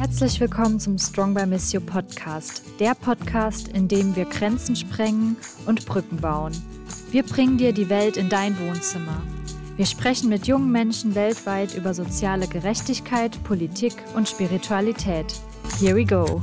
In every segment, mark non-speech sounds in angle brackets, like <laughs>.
Herzlich willkommen zum Strong by Miss You Podcast, der Podcast, in dem wir Grenzen sprengen und Brücken bauen. Wir bringen dir die Welt in dein Wohnzimmer. Wir sprechen mit jungen Menschen weltweit über soziale Gerechtigkeit, Politik und Spiritualität. Here we go.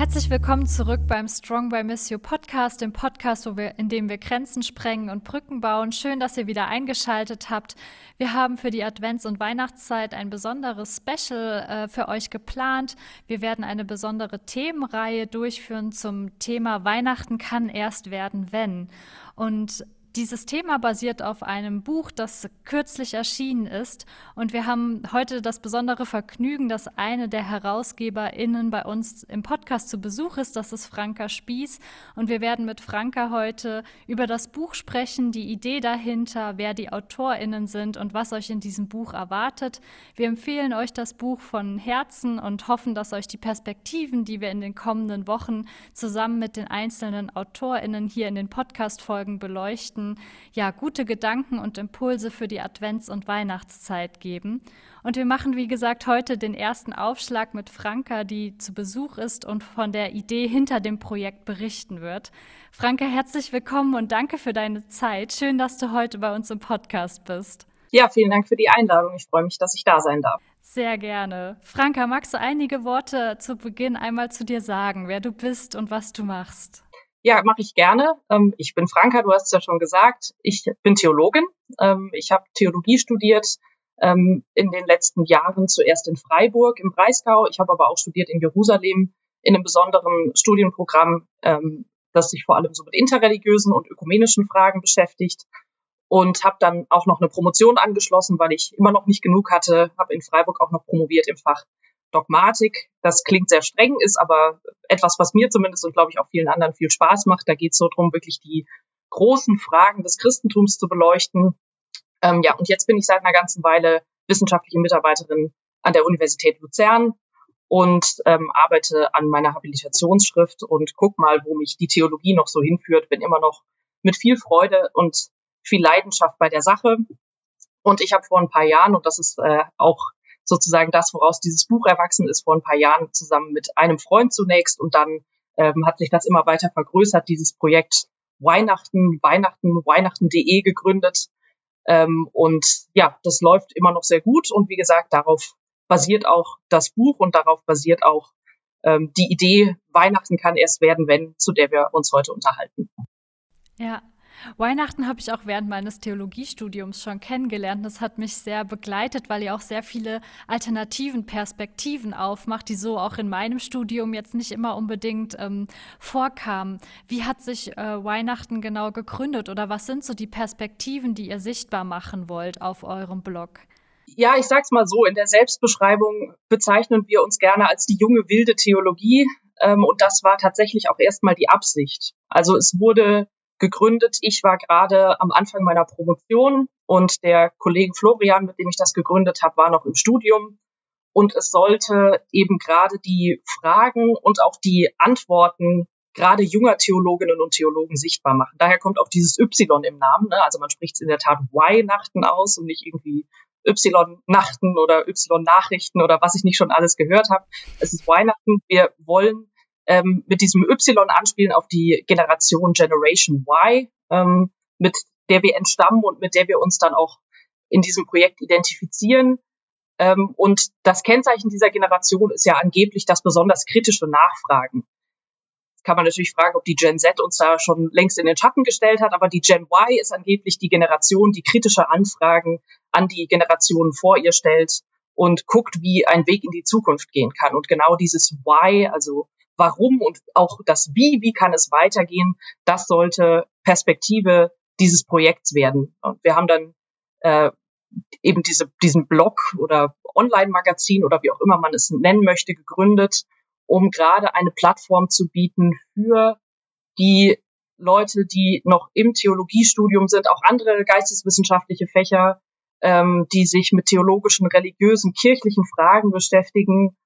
Herzlich willkommen zurück beim Strong by Miss You Podcast, dem Podcast, wir, in dem wir Grenzen sprengen und Brücken bauen. Schön, dass ihr wieder eingeschaltet habt. Wir haben für die Advents- und Weihnachtszeit ein besonderes Special äh, für euch geplant. Wir werden eine besondere Themenreihe durchführen zum Thema Weihnachten kann erst werden, wenn. Und dieses Thema basiert auf einem Buch, das kürzlich erschienen ist. Und wir haben heute das besondere Vergnügen, dass eine der HerausgeberInnen bei uns im Podcast zu Besuch ist. Das ist Franka Spieß. Und wir werden mit Franka heute über das Buch sprechen, die Idee dahinter, wer die AutorInnen sind und was euch in diesem Buch erwartet. Wir empfehlen euch das Buch von Herzen und hoffen, dass euch die Perspektiven, die wir in den kommenden Wochen zusammen mit den einzelnen AutorInnen hier in den Podcast-Folgen beleuchten, möchten ja gute Gedanken und Impulse für die Advents- und Weihnachtszeit geben. Und wir machen, wie gesagt, heute den ersten Aufschlag mit Franka, die zu Besuch ist und von der Idee hinter dem Projekt berichten wird. Franka, herzlich willkommen und danke für deine Zeit. Schön, dass du heute bei uns im Podcast bist. Ja, vielen Dank für die Einladung. Ich freue mich, dass ich da sein darf. Sehr gerne. Franka, magst du einige Worte zu Beginn einmal zu dir sagen, wer du bist und was du machst? Ja, mache ich gerne. Ähm, ich bin Franka, du hast es ja schon gesagt. Ich bin Theologin. Ähm, ich habe Theologie studiert ähm, in den letzten Jahren, zuerst in Freiburg im Breisgau. Ich habe aber auch studiert in Jerusalem in einem besonderen Studienprogramm, das sich vor allem so mit interreligiösen und ökumenischen Fragen beschäftigt. Und habe dann auch noch eine Promotion angeschlossen, weil ich immer noch nicht genug hatte. Habe in Freiburg auch noch promoviert im Fach Dogmatik. Das klingt sehr streng, ist aber etwas, was mir zumindest und glaube ich auch vielen anderen viel Spaß macht. Da geht es so darum, wirklich die großen Fragen des Christentums zu beleuchten. Ähm, ja, und jetzt bin ich seit einer ganzen Weile wissenschaftliche Mitarbeiterin an der Universität Luzern und ähm, arbeite an meiner Habilitationsschrift und guck mal, wo mich die Theologie noch so hinführt. Bin immer noch mit viel Freude und viel Leidenschaft bei der Sache. Und ich habe vor ein paar Jahren, und das ist äh, auch sozusagen das, woraus dieses Buch erwachsen ist, vor ein paar Jahren zusammen mit einem Freund zunächst und dann ähm, hat sich das immer weiter vergrößert, dieses Projekt Weihnachten, Weihnachten, Weihnachten.de gegründet. Ähm, und ja, das läuft immer noch sehr gut und wie gesagt, darauf basiert auch das Buch und darauf basiert auch ähm, die Idee, Weihnachten kann erst werden, wenn, zu der wir uns heute unterhalten. Ja, Weihnachten habe ich auch während meines Theologiestudiums schon kennengelernt. Das hat mich sehr begleitet, weil ihr auch sehr viele alternativen Perspektiven aufmacht, die so auch in meinem Studium jetzt nicht immer unbedingt ähm, vorkamen. Wie hat sich äh, Weihnachten genau gegründet oder was sind so die Perspektiven, die ihr sichtbar machen wollt auf eurem Blog? Ja, ich sag's mal so, in der Selbstbeschreibung bezeichnen wir uns gerne als die junge wilde Theologie. Ähm, und das war tatsächlich auch erstmal die Absicht. Also es wurde gegründet. Ich war gerade am Anfang meiner Promotion und der Kollege Florian, mit dem ich das gegründet habe, war noch im Studium. Und es sollte eben gerade die Fragen und auch die Antworten gerade junger Theologinnen und Theologen sichtbar machen. Daher kommt auch dieses Y im Namen. Ne? Also man spricht es in der Tat Y-Nachten aus und nicht irgendwie Y-Nachten oder Y-Nachrichten oder was ich nicht schon alles gehört habe. Es ist Weihnachten. Wir wollen ähm, mit diesem Y anspielen auf die Generation Generation Y, ähm, mit der wir entstammen und mit der wir uns dann auch in diesem Projekt identifizieren. Ähm, und das Kennzeichen dieser Generation ist ja angeblich das besonders kritische Nachfragen. Kann man natürlich fragen, ob die Gen Z uns da schon längst in den Schatten gestellt hat, aber die Gen Y ist angeblich die Generation, die kritische Anfragen an die Generationen vor ihr stellt und guckt, wie ein Weg in die Zukunft gehen kann. Und genau dieses Why, also warum und auch das Wie, wie kann es weitergehen, das sollte Perspektive dieses Projekts werden. Und wir haben dann äh, eben diese, diesen Blog oder Online-Magazin oder wie auch immer man es nennen möchte, gegründet, um gerade eine Plattform zu bieten für die Leute, die noch im Theologiestudium sind, auch andere geisteswissenschaftliche Fächer, ähm, die sich mit theologischen, religiösen, kirchlichen Fragen beschäftigen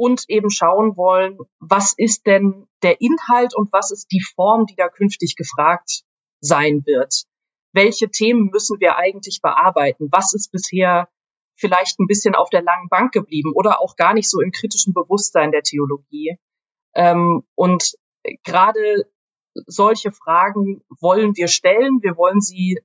und eben schauen wollen, was ist denn der Inhalt und was ist die Form, die da künftig gefragt sein wird. Welche Themen müssen wir eigentlich bearbeiten? Was ist bisher vielleicht ein bisschen auf der langen Bank geblieben oder auch gar nicht so im kritischen Bewusstsein der Theologie. Ähm, und gerade solche Fragen wollen wir stellen. Wir wollen sie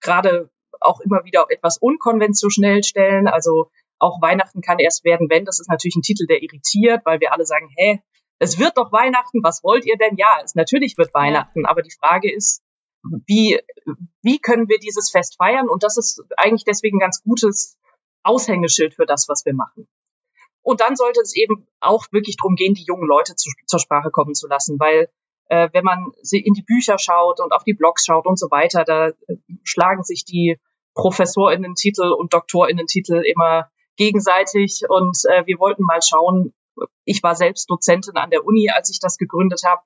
gerade auch immer wieder etwas unkonventionell stellen. Also auch Weihnachten kann erst werden, wenn. Das ist natürlich ein Titel, der irritiert, weil wir alle sagen, hä, es wird doch Weihnachten, was wollt ihr denn? Ja, es natürlich wird Weihnachten, aber die Frage ist, wie, wie können wir dieses Fest feiern? Und das ist eigentlich deswegen ein ganz gutes Aushängeschild für das, was wir machen. Und dann sollte es eben auch wirklich darum gehen, die jungen Leute zu, zur Sprache kommen zu lassen, weil äh, wenn man in die Bücher schaut und auf die Blogs schaut und so weiter, da äh, schlagen sich die Professorinnen-Titel und Doktorinnen-Titel immer gegenseitig. Und äh, wir wollten mal schauen, ich war selbst Dozentin an der Uni, als ich das gegründet habe.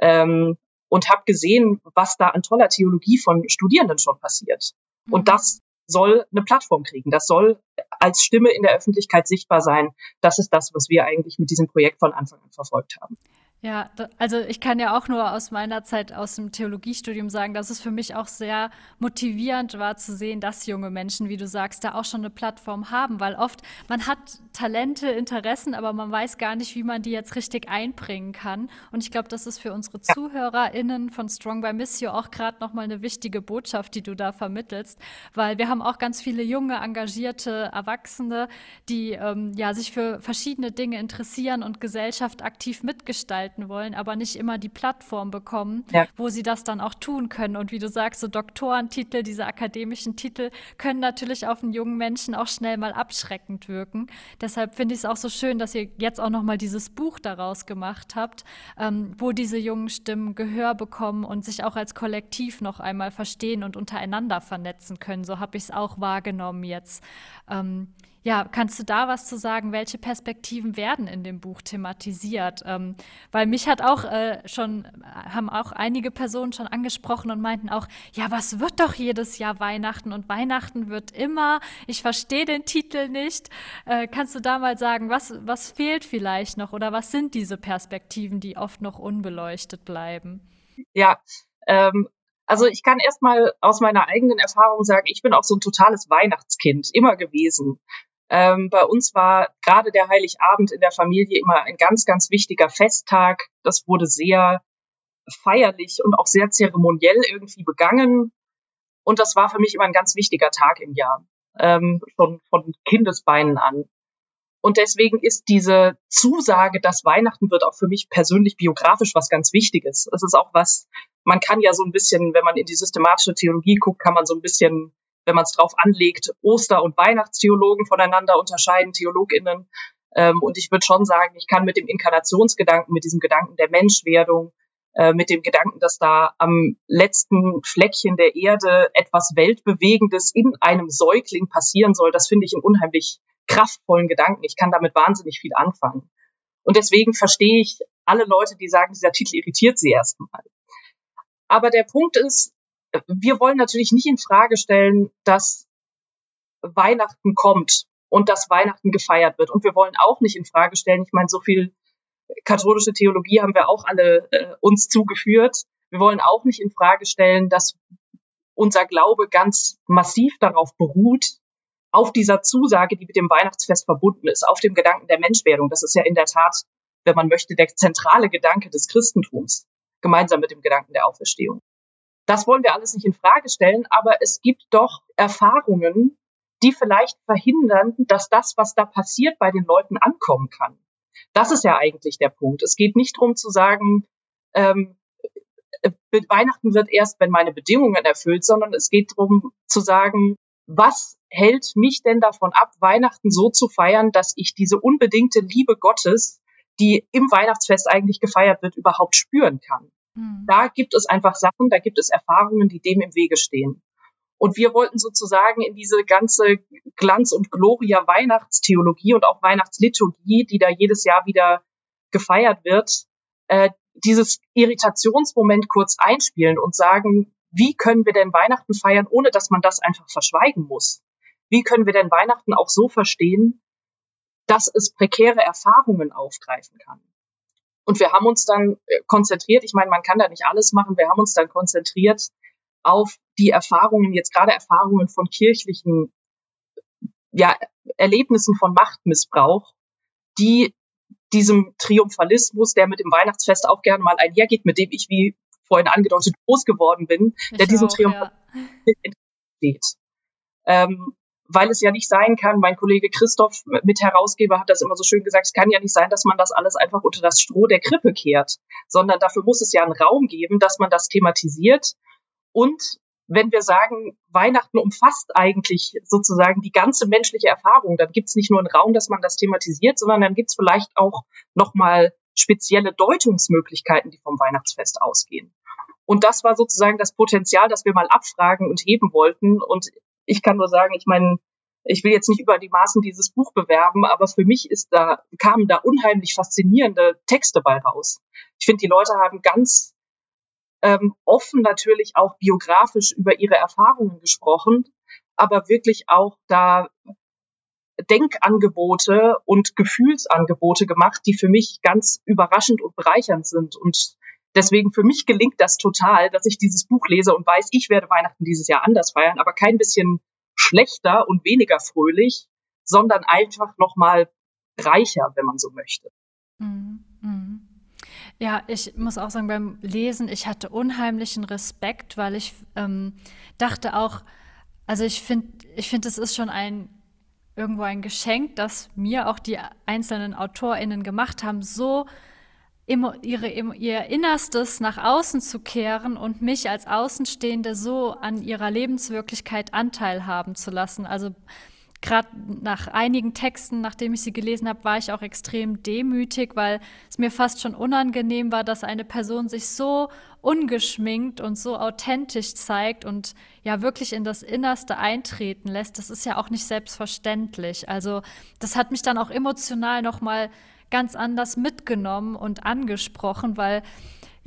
Ähm, und habe gesehen, was da an toller Theologie von Studierenden schon passiert. Und mhm. das soll eine Plattform kriegen. Das soll als Stimme in der Öffentlichkeit sichtbar sein. Das ist das, was wir eigentlich mit diesem Projekt von Anfang an verfolgt haben. Ja, also ich kann ja auch nur aus meiner Zeit aus dem Theologiestudium sagen, dass es für mich auch sehr motivierend war zu sehen, dass junge Menschen, wie du sagst, da auch schon eine Plattform haben, weil oft man hat Talente, Interessen, aber man weiß gar nicht, wie man die jetzt richtig einbringen kann. Und ich glaube, das ist für unsere ja. ZuhörerInnen von Strong by Missio auch gerade nochmal eine wichtige Botschaft, die du da vermittelst, weil wir haben auch ganz viele junge, engagierte Erwachsene, die ähm, ja sich für verschiedene Dinge interessieren und Gesellschaft aktiv mitgestalten gestalten wollen, aber nicht immer die Plattform bekommen, ja. wo sie das dann auch tun können. Und wie du sagst, so Doktorentitel, diese akademischen Titel können natürlich auf einen jungen Menschen auch schnell mal abschreckend wirken. Deshalb finde ich es auch so schön, dass ihr jetzt auch noch mal dieses Buch daraus gemacht habt, ähm, wo diese jungen Stimmen Gehör bekommen und sich auch als Kollektiv noch einmal verstehen und untereinander vernetzen können. So habe ich es auch wahrgenommen jetzt. Ähm, ja, kannst du da was zu sagen? Welche Perspektiven werden in dem Buch thematisiert? Ähm, weil mich hat auch äh, schon, haben auch einige Personen schon angesprochen und meinten auch, ja, was wird doch jedes Jahr Weihnachten und Weihnachten wird immer. Ich verstehe den Titel nicht. Äh, kannst du da mal sagen, was, was fehlt vielleicht noch oder was sind diese Perspektiven, die oft noch unbeleuchtet bleiben? Ja, ähm, also ich kann erstmal aus meiner eigenen Erfahrung sagen, ich bin auch so ein totales Weihnachtskind immer gewesen. Ähm, bei uns war gerade der Heiligabend in der Familie immer ein ganz, ganz wichtiger Festtag. Das wurde sehr feierlich und auch sehr zeremoniell irgendwie begangen. Und das war für mich immer ein ganz wichtiger Tag im Jahr, ähm, schon von Kindesbeinen an. Und deswegen ist diese Zusage, dass Weihnachten wird, auch für mich persönlich biografisch was ganz Wichtiges. Es ist auch was, man kann ja so ein bisschen, wenn man in die systematische Theologie guckt, kann man so ein bisschen wenn man es drauf anlegt, Oster- und Weihnachtstheologen voneinander unterscheiden, TheologInnen. Ähm, und ich würde schon sagen, ich kann mit dem Inkarnationsgedanken, mit diesem Gedanken der Menschwerdung, äh, mit dem Gedanken, dass da am letzten Fleckchen der Erde etwas Weltbewegendes in einem Säugling passieren soll, das finde ich einen unheimlich kraftvollen Gedanken. Ich kann damit wahnsinnig viel anfangen. Und deswegen verstehe ich alle Leute, die sagen, dieser Titel irritiert sie erstmal. Aber der Punkt ist, wir wollen natürlich nicht in Frage stellen, dass Weihnachten kommt und dass Weihnachten gefeiert wird. Und wir wollen auch nicht in Frage stellen, ich meine, so viel katholische Theologie haben wir auch alle äh, uns zugeführt. Wir wollen auch nicht in Frage stellen, dass unser Glaube ganz massiv darauf beruht, auf dieser Zusage, die mit dem Weihnachtsfest verbunden ist, auf dem Gedanken der Menschwerdung. Das ist ja in der Tat, wenn man möchte, der zentrale Gedanke des Christentums, gemeinsam mit dem Gedanken der Auferstehung. Das wollen wir alles nicht in Frage stellen, aber es gibt doch Erfahrungen, die vielleicht verhindern, dass das, was da passiert, bei den Leuten ankommen kann. Das ist ja eigentlich der Punkt. Es geht nicht darum zu sagen, ähm, äh, Weihnachten wird erst, wenn meine Bedingungen erfüllt, sondern es geht darum zu sagen, was hält mich denn davon ab, Weihnachten so zu feiern, dass ich diese unbedingte Liebe Gottes, die im Weihnachtsfest eigentlich gefeiert wird, überhaupt spüren kann. Mhm. Da gibt es einfach Sachen, da gibt es Erfahrungen, die dem im Wege stehen. Und wir wollten sozusagen in diese ganze Glanz- und Gloria-Weihnachtstheologie und auch Weihnachtsliturgie, die da jedes Jahr wieder gefeiert wird, äh, dieses Irritationsmoment kurz einspielen und sagen, wie können wir denn Weihnachten feiern, ohne dass man das einfach verschweigen muss? Wie können wir denn Weihnachten auch so verstehen, dass es prekäre Erfahrungen aufgreifen kann? Und wir haben uns dann äh, konzentriert, ich meine, man kann da nicht alles machen, wir haben uns dann konzentriert auf die Erfahrungen, jetzt gerade Erfahrungen von kirchlichen ja, Erlebnissen von Machtmissbrauch, die diesem Triumphalismus, der mit dem Weihnachtsfest auch gerne mal einhergeht, mit dem ich, wie vorhin angedeutet, groß geworden bin, ich der diesem Triumphalismus ja. entsteht. <laughs> Ähm, weil es ja nicht sein kann, mein Kollege Christoph, Mitherausgeber, hat das immer so schön gesagt, es kann ja nicht sein, dass man das alles einfach unter das Stroh der Krippe kehrt, sondern dafür muss es ja einen Raum geben, dass man das thematisiert. Und wenn wir sagen, Weihnachten umfasst eigentlich sozusagen die ganze menschliche Erfahrung, dann gibt es nicht nur einen Raum, dass man das thematisiert, sondern dann gibt es vielleicht auch nochmal spezielle Deutungsmöglichkeiten, die vom Weihnachtsfest ausgehen. Und das war sozusagen das Potenzial, das wir mal abfragen und heben wollten. Und ich kann nur sagen, ich meine, ich will jetzt nicht über die Maßen dieses Buch bewerben, aber für mich ist da, kamen da unheimlich faszinierende Texte bei raus. Ich finde, die Leute haben ganz ähm, offen natürlich auch biografisch über ihre Erfahrungen gesprochen, aber wirklich auch da Denkangebote und Gefühlsangebote gemacht, die für mich ganz überraschend und bereichernd sind. Und Deswegen für mich gelingt das total, dass ich dieses Buch lese und weiß, ich werde Weihnachten dieses Jahr anders feiern, aber kein bisschen schlechter und weniger fröhlich, sondern einfach noch mal reicher, wenn man so möchte. Mhm, mhm. Ja, ich muss auch sagen, beim Lesen, ich hatte unheimlichen Respekt, weil ich ähm, dachte auch, also ich finde, ich finde, es ist schon ein irgendwo ein Geschenk, das mir auch die einzelnen AutorInnen gemacht haben, so ihre, ihr Innerstes nach außen zu kehren und mich als Außenstehende so an ihrer Lebenswirklichkeit Anteil haben zu lassen. Also gerade nach einigen Texten, nachdem ich sie gelesen habe, war ich auch extrem demütig, weil es mir fast schon unangenehm war, dass eine Person sich so ungeschminkt und so authentisch zeigt und ja wirklich in das Innerste eintreten lässt. Das ist ja auch nicht selbstverständlich. Also das hat mich dann auch emotional noch mal ganz anders mitgenommen und angesprochen, weil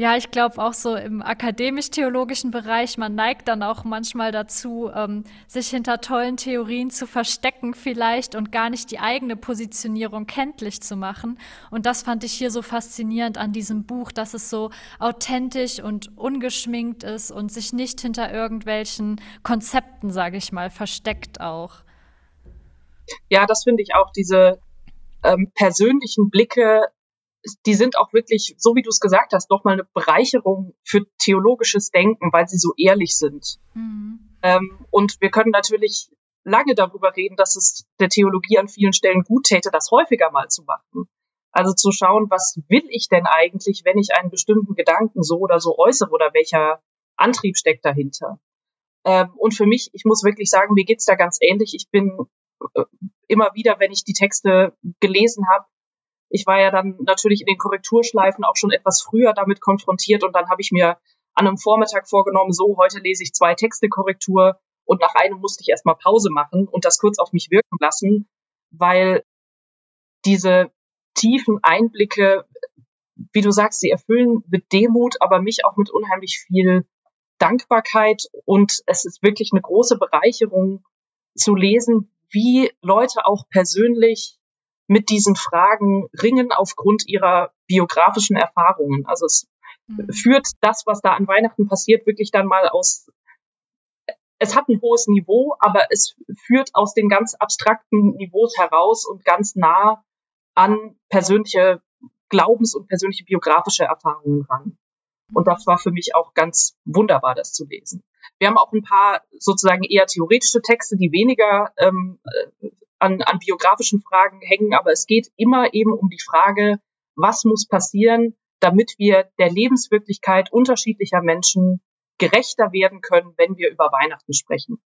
ja, ich glaube auch so im akademisch-theologischen Bereich, man neigt dann auch manchmal dazu, ähm, sich hinter tollen Theorien zu verstecken vielleicht und gar nicht die eigene Positionierung kenntlich zu machen. Und das fand ich hier so faszinierend an diesem Buch, dass es so authentisch und ungeschminkt ist und sich nicht hinter irgendwelchen Konzepten, sage ich mal, versteckt auch. Ja, das finde ich auch, diese ähm, persönlichen Blicke, die sind auch wirklich, so wie du es gesagt hast, doch mal eine Bereicherung für theologisches Denken, weil sie so ehrlich sind. Mhm. Ähm, und wir können natürlich lange darüber reden, dass es der Theologie an vielen Stellen gut täte, das häufiger mal zu machen. Also zu schauen, was will ich denn eigentlich, wenn ich einen bestimmten Gedanken so oder so äußere oder welcher Antrieb steckt dahinter. Ähm, und für mich, ich muss wirklich sagen, mir geht's da ganz ähnlich. Ich bin immer wieder, wenn ich die Texte gelesen habe, ich war ja dann natürlich in den Korrekturschleifen auch schon etwas früher damit konfrontiert und dann habe ich mir an einem Vormittag vorgenommen, so heute lese ich zwei Texte Korrektur und nach einem musste ich erstmal Pause machen und das kurz auf mich wirken lassen, weil diese tiefen Einblicke, wie du sagst, sie erfüllen mit Demut, aber mich auch mit unheimlich viel Dankbarkeit und es ist wirklich eine große Bereicherung zu lesen, wie Leute auch persönlich mit diesen Fragen ringen aufgrund ihrer biografischen Erfahrungen. Also es mhm. führt das, was da an Weihnachten passiert, wirklich dann mal aus, es hat ein hohes Niveau, aber es führt aus den ganz abstrakten Niveaus heraus und ganz nah an persönliche Glaubens- und persönliche biografische Erfahrungen ran. Und das war für mich auch ganz wunderbar, das zu lesen. Wir haben auch ein paar sozusagen eher theoretische Texte, die weniger ähm, äh, an, an biografischen Fragen hängen, aber es geht immer eben um die Frage, was muss passieren, damit wir der Lebenswirklichkeit unterschiedlicher Menschen gerechter werden können, wenn wir über Weihnachten sprechen.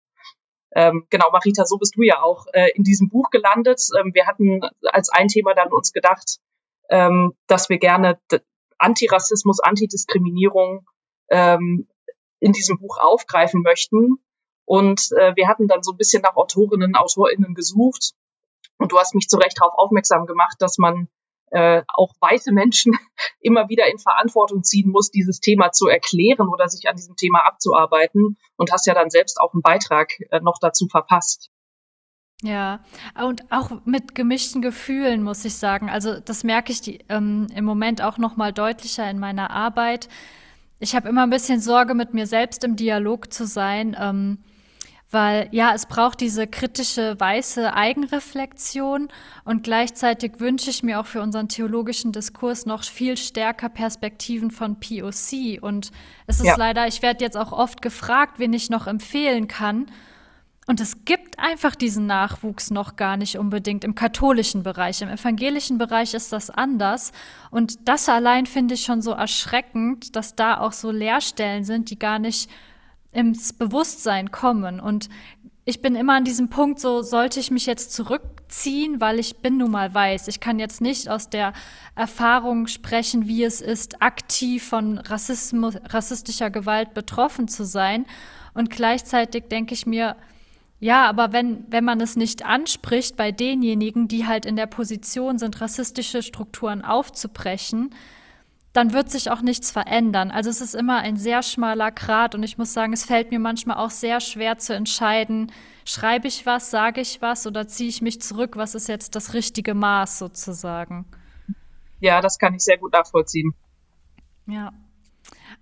Ähm, genau, Marita, so bist du ja auch äh, in diesem Buch gelandet. Ähm, wir hatten als ein Thema dann uns gedacht, ähm, dass wir gerne Antirassismus, Antidiskriminierung ähm, in diesem Buch aufgreifen möchten. Und äh, wir hatten dann so ein bisschen nach Autorinnen, Autorinnen gesucht. Und du hast mich zu Recht darauf aufmerksam gemacht, dass man äh, auch weiße Menschen <laughs> immer wieder in Verantwortung ziehen muss, dieses Thema zu erklären oder sich an diesem Thema abzuarbeiten. Und hast ja dann selbst auch einen Beitrag äh, noch dazu verpasst. Ja, und auch mit gemischten Gefühlen, muss ich sagen. Also das merke ich die, ähm, im Moment auch noch mal deutlicher in meiner Arbeit. Ich habe immer ein bisschen Sorge, mit mir selbst im Dialog zu sein, ähm, weil ja, es braucht diese kritische weiße Eigenreflexion und gleichzeitig wünsche ich mir auch für unseren theologischen Diskurs noch viel stärker Perspektiven von POC und es ist ja. leider, ich werde jetzt auch oft gefragt, wen ich noch empfehlen kann. Und es gibt einfach diesen Nachwuchs noch gar nicht unbedingt im katholischen Bereich. Im evangelischen Bereich ist das anders. Und das allein finde ich schon so erschreckend, dass da auch so Lehrstellen sind, die gar nicht ins Bewusstsein kommen. Und ich bin immer an diesem Punkt, so sollte ich mich jetzt zurückziehen, weil ich bin nun mal weiß. Ich kann jetzt nicht aus der Erfahrung sprechen, wie es ist, aktiv von Rassismus, rassistischer Gewalt betroffen zu sein. Und gleichzeitig denke ich mir, ja, aber wenn, wenn man es nicht anspricht bei denjenigen, die halt in der Position sind, rassistische Strukturen aufzubrechen, dann wird sich auch nichts verändern. Also es ist immer ein sehr schmaler Grat und ich muss sagen, es fällt mir manchmal auch sehr schwer zu entscheiden, schreibe ich was, sage ich was oder ziehe ich mich zurück, was ist jetzt das richtige Maß sozusagen. Ja, das kann ich sehr gut nachvollziehen. Ja.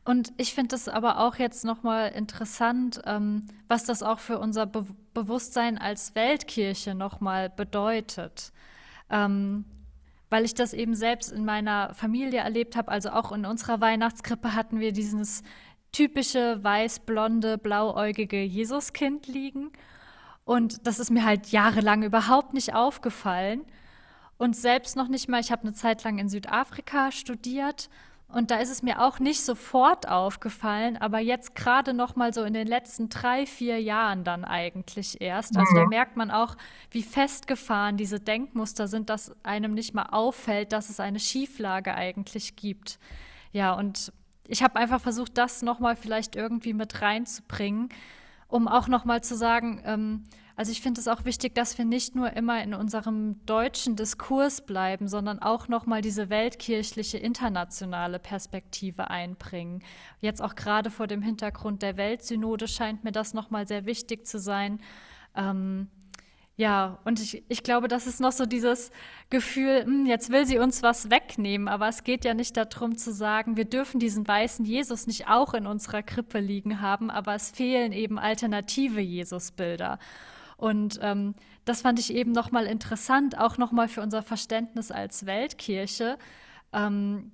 Und ich finde es aber auch jetzt nochmal interessant, ähm, was das auch für unser Be Bewusstsein als Weltkirche nochmal bedeutet. Ähm, weil ich das eben selbst in meiner Familie erlebt habe. Also auch in unserer Weihnachtskrippe hatten wir dieses typische weiß-blonde, blauäugige Jesuskind liegen. Und das ist mir halt jahrelang überhaupt nicht aufgefallen. Und selbst noch nicht mal, ich habe eine Zeit lang in Südafrika studiert und da ist es mir auch nicht sofort aufgefallen, aber jetzt gerade noch mal so in den letzten drei, vier Jahren dann eigentlich erst. Also mhm. da merkt man auch, wie festgefahren diese Denkmuster sind, dass einem nicht mal auffällt, dass es eine Schieflage eigentlich gibt. Ja, und ich habe einfach versucht, das noch mal vielleicht irgendwie mit reinzubringen, um auch noch mal zu sagen, ähm, also ich finde es auch wichtig, dass wir nicht nur immer in unserem deutschen Diskurs bleiben, sondern auch noch mal diese weltkirchliche internationale Perspektive einbringen. Jetzt auch gerade vor dem Hintergrund der Weltsynode scheint mir das noch mal sehr wichtig zu sein. Ähm, ja, und ich, ich glaube, das ist noch so dieses Gefühl, hm, jetzt will sie uns was wegnehmen, aber es geht ja nicht darum zu sagen, wir dürfen diesen weißen Jesus nicht auch in unserer Krippe liegen haben, aber es fehlen eben alternative Jesusbilder. Und ähm, das fand ich eben nochmal interessant, auch nochmal für unser Verständnis als Weltkirche. Ähm,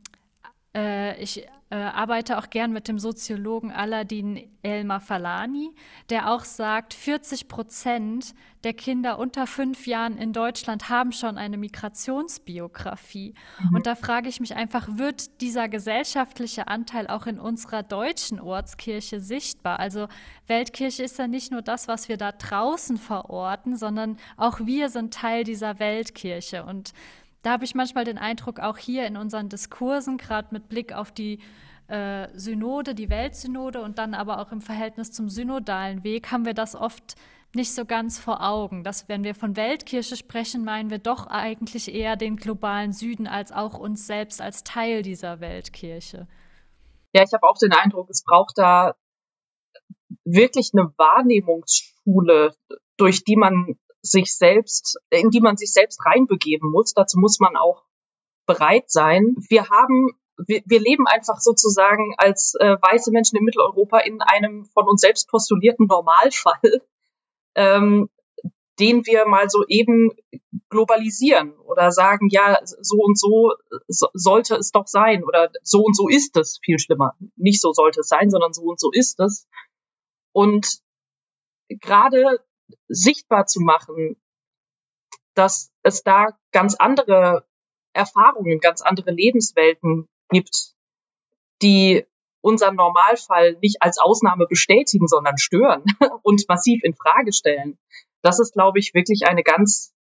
äh, ich äh, arbeite auch gern mit dem Soziologen Aladin Elmar Falani, der auch sagt, 40 Prozent der Kinder unter fünf Jahren in Deutschland haben schon eine Migrationsbiografie. Mhm. Und da frage ich mich einfach, wird dieser gesellschaftliche Anteil auch in unserer deutschen Ortskirche sichtbar? Also Weltkirche ist ja nicht nur das, was wir da draußen verorten, sondern auch wir sind Teil dieser Weltkirche. Und da habe ich manchmal den Eindruck, auch hier in unseren Diskursen, gerade mit Blick auf die äh, Synode, die Weltsynode und dann aber auch im Verhältnis zum synodalen Weg, haben wir das oft nicht so ganz vor Augen. Dass, wenn wir von Weltkirche sprechen, meinen wir doch eigentlich eher den globalen Süden als auch uns selbst als Teil dieser Weltkirche. Ja, ich habe auch den Eindruck, es braucht da wirklich eine Wahrnehmungsschule, durch die man sich selbst, in die man sich selbst reinbegeben muss. Dazu muss man auch bereit sein. Wir haben wir, wir leben einfach sozusagen als äh, weiße Menschen in Mitteleuropa in einem von uns selbst postulierten Normalfall, <laughs> ähm, den wir mal so eben globalisieren oder sagen, ja, so und so, so sollte es doch sein oder so und so ist es, viel schlimmer. Nicht so sollte es sein, sondern so und so ist es. Und gerade sichtbar zu machen, dass es da ganz andere Erfahrungen, ganz andere Lebenswelten gibt, die unseren Normalfall nicht als Ausnahme bestätigen, sondern stören <laughs> und massiv in Frage stellen. Das ist, glaube ich, wirklich eine ganz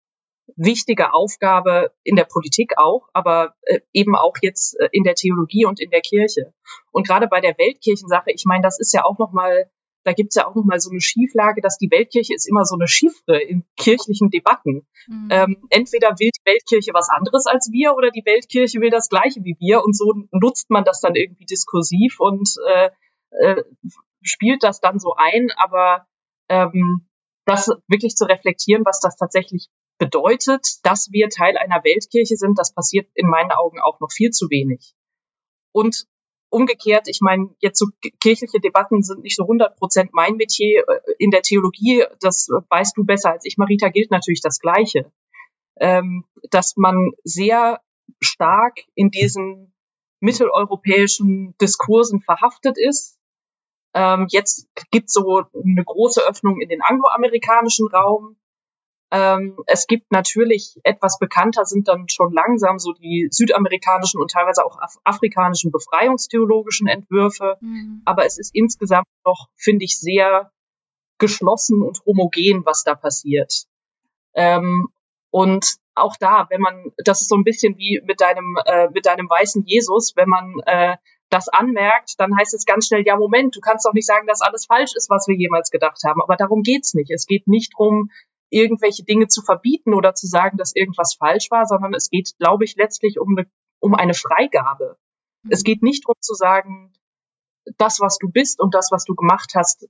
wichtige Aufgabe in der Politik auch, aber äh, eben auch jetzt äh, in der Theologie und in der Kirche. Und gerade bei der Weltkirchensache, ich meine, das ist ja auch noch mal da gibt's ja auch nochmal so eine Schieflage, dass die Weltkirche ist immer so eine Chiffre in kirchlichen Debatten. Mhm. Ähm, entweder will die Weltkirche was anderes als wir oder die Weltkirche will das gleiche wie wir und so nutzt man das dann irgendwie diskursiv und äh, äh, spielt das dann so ein, aber ähm, das wirklich zu reflektieren, was das tatsächlich bedeutet, dass wir Teil einer Weltkirche sind, das passiert in meinen Augen auch noch viel zu wenig. Und umgekehrt, ich meine, jetzt so kirchliche Debatten sind nicht so 100 Prozent mein Metier. Äh, in der Theologie, das weißt du besser als ich, Marita, gilt natürlich das Gleiche. Ähm, dass man sehr stark in diesen mitteleuropäischen Diskursen verhaftet ist. Ähm, jetzt gibt so eine große Öffnung in den angloamerikanischen Raum. Ähm, es gibt natürlich etwas bekannter sind dann schon langsam so die südamerikanischen und teilweise auch af afrikanischen befreiungstheologischen Entwürfe. Mhm. Aber es ist insgesamt noch, finde ich, sehr geschlossen und homogen, was da passiert. Ähm, und auch da, wenn man, das ist so ein bisschen wie mit deinem, äh, mit deinem weißen Jesus, wenn man äh, das anmerkt, dann heißt es ganz schnell, ja, Moment, du kannst doch nicht sagen, dass alles falsch ist, was wir jemals gedacht haben. Aber darum geht's nicht. Es geht nicht drum, irgendwelche Dinge zu verbieten oder zu sagen, dass irgendwas falsch war, sondern es geht, glaube ich, letztlich um eine, um eine Freigabe. Mhm. Es geht nicht darum zu sagen, das, was du bist und das, was du gemacht hast,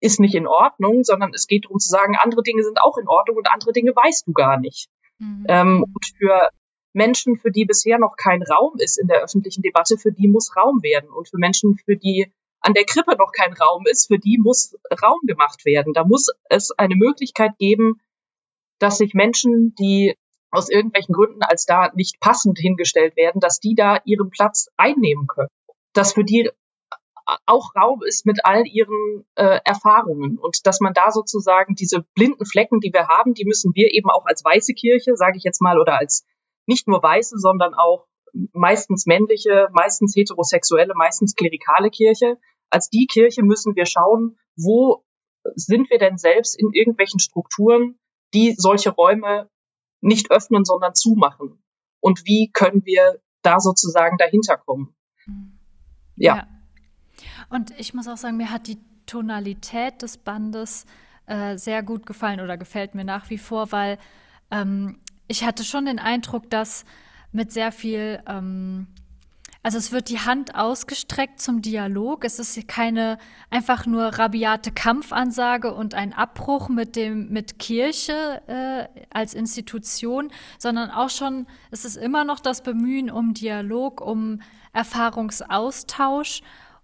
ist nicht in Ordnung, sondern es geht darum zu sagen, andere Dinge sind auch in Ordnung und andere Dinge weißt du gar nicht. Mhm. Ähm, und für Menschen, für die bisher noch kein Raum ist in der öffentlichen Debatte, für die muss Raum werden. Und für Menschen, für die an der Krippe noch kein Raum ist, für die muss Raum gemacht werden. Da muss es eine Möglichkeit geben, dass sich Menschen, die aus irgendwelchen Gründen als da nicht passend hingestellt werden, dass die da ihren Platz einnehmen können. Dass für die auch Raum ist mit all ihren äh, Erfahrungen und dass man da sozusagen diese blinden Flecken, die wir haben, die müssen wir eben auch als weiße Kirche, sage ich jetzt mal, oder als nicht nur weiße, sondern auch meistens männliche, meistens heterosexuelle, meistens klerikale Kirche. Als die Kirche müssen wir schauen, wo sind wir denn selbst in irgendwelchen Strukturen, die solche Räume nicht öffnen, sondern zumachen? Und wie können wir da sozusagen dahinter kommen? Mhm. ja. ja. Und ich muss auch sagen, mir hat die Tonalität des Bandes äh, sehr gut gefallen oder gefällt mir nach wie vor, weil ähm, ich hatte schon den Eindruck, dass mit sehr viel, ähm, also es wird die Hand ausgestreckt zum Dialog. Es ist keine einfach nur rabiate Kampfansage und ein Abbruch mit dem mit Kirche äh, als Institution, sondern auch schon, es ist immer noch das Bemühen um Dialog, um Erfahrungsaustausch